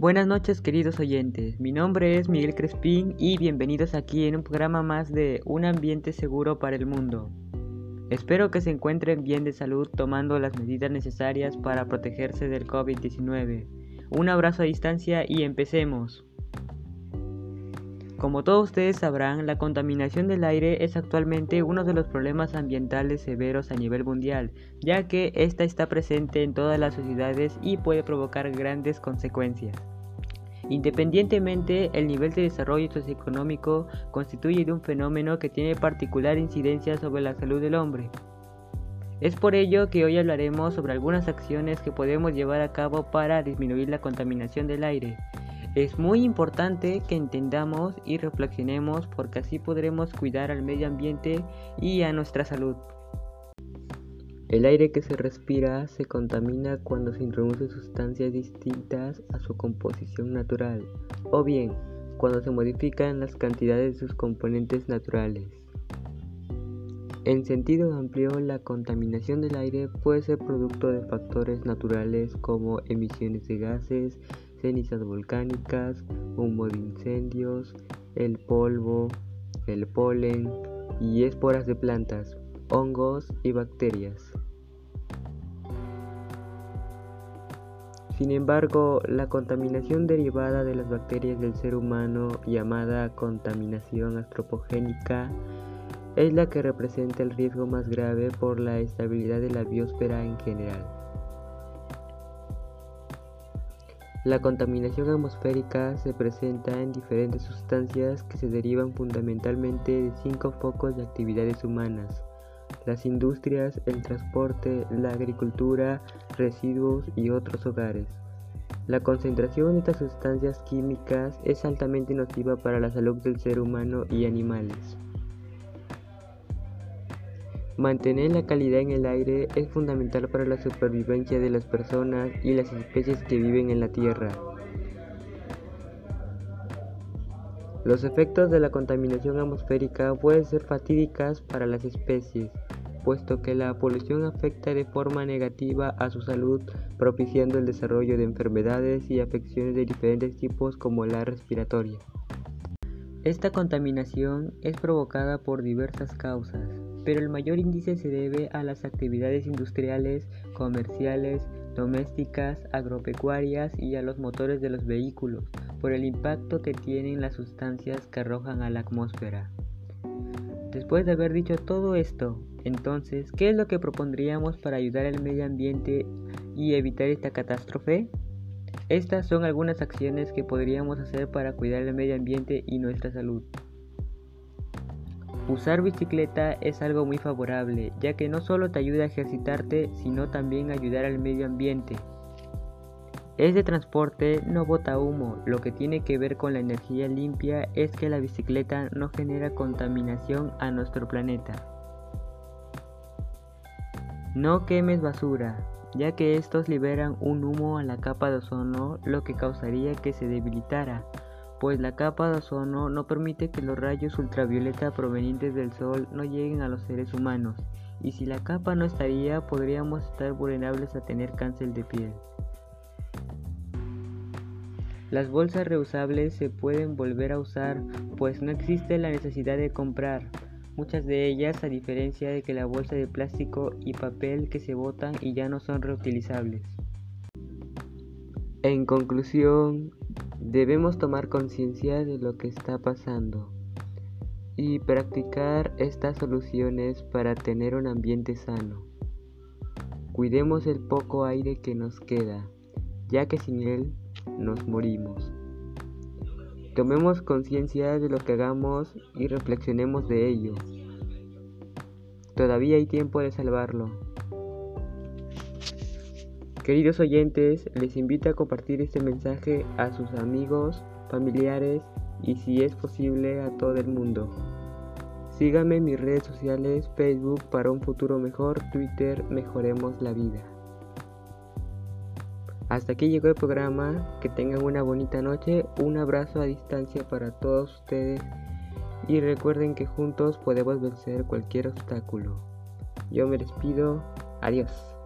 Buenas noches queridos oyentes, mi nombre es Miguel Crespín y bienvenidos aquí en un programa más de Un ambiente seguro para el mundo. Espero que se encuentren bien de salud tomando las medidas necesarias para protegerse del COVID-19. Un abrazo a distancia y empecemos. Como todos ustedes sabrán, la contaminación del aire es actualmente uno de los problemas ambientales severos a nivel mundial, ya que ésta está presente en todas las sociedades y puede provocar grandes consecuencias. Independientemente, el nivel de desarrollo socioeconómico constituye un fenómeno que tiene particular incidencia sobre la salud del hombre. Es por ello que hoy hablaremos sobre algunas acciones que podemos llevar a cabo para disminuir la contaminación del aire, es muy importante que entendamos y reflexionemos porque así podremos cuidar al medio ambiente y a nuestra salud. El aire que se respira se contamina cuando se introducen sustancias distintas a su composición natural o bien cuando se modifican las cantidades de sus componentes naturales. En sentido amplio, la contaminación del aire puede ser producto de factores naturales como emisiones de gases, cenizas volcánicas, humo de incendios, el polvo, el polen y esporas de plantas, hongos y bacterias. Sin embargo, la contaminación derivada de las bacterias del ser humano, llamada contaminación antropogénica, es la que representa el riesgo más grave por la estabilidad de la biosfera en general. La contaminación atmosférica se presenta en diferentes sustancias que se derivan fundamentalmente de cinco focos de actividades humanas, las industrias, el transporte, la agricultura, residuos y otros hogares. La concentración de estas sustancias químicas es altamente nociva para la salud del ser humano y animales. Mantener la calidad en el aire es fundamental para la supervivencia de las personas y las especies que viven en la Tierra. Los efectos de la contaminación atmosférica pueden ser fatídicas para las especies, puesto que la polución afecta de forma negativa a su salud, propiciando el desarrollo de enfermedades y afecciones de diferentes tipos como la respiratoria. Esta contaminación es provocada por diversas causas, pero el mayor índice se debe a las actividades industriales, comerciales, domésticas, agropecuarias y a los motores de los vehículos, por el impacto que tienen las sustancias que arrojan a la atmósfera. Después de haber dicho todo esto, entonces, ¿qué es lo que propondríamos para ayudar al medio ambiente y evitar esta catástrofe? Estas son algunas acciones que podríamos hacer para cuidar el medio ambiente y nuestra salud. Usar bicicleta es algo muy favorable, ya que no solo te ayuda a ejercitarte, sino también ayudar al medio ambiente. Este transporte no bota humo, lo que tiene que ver con la energía limpia es que la bicicleta no genera contaminación a nuestro planeta. No quemes basura, ya que estos liberan un humo a la capa de ozono, lo que causaría que se debilitara, pues la capa de ozono no permite que los rayos ultravioleta provenientes del sol no lleguen a los seres humanos, y si la capa no estaría podríamos estar vulnerables a tener cáncer de piel. Las bolsas reusables se pueden volver a usar, pues no existe la necesidad de comprar, muchas de ellas a diferencia de que la bolsa de plástico y papel que se botan y ya no son reutilizables. En conclusión, Debemos tomar conciencia de lo que está pasando y practicar estas soluciones para tener un ambiente sano. Cuidemos el poco aire que nos queda, ya que sin él nos morimos. Tomemos conciencia de lo que hagamos y reflexionemos de ello. Todavía hay tiempo de salvarlo. Queridos oyentes, les invito a compartir este mensaje a sus amigos, familiares y si es posible a todo el mundo. Síganme en mis redes sociales, Facebook para un futuro mejor, Twitter Mejoremos la Vida. Hasta aquí llegó el programa, que tengan una bonita noche, un abrazo a distancia para todos ustedes y recuerden que juntos podemos vencer cualquier obstáculo. Yo me despido, adiós.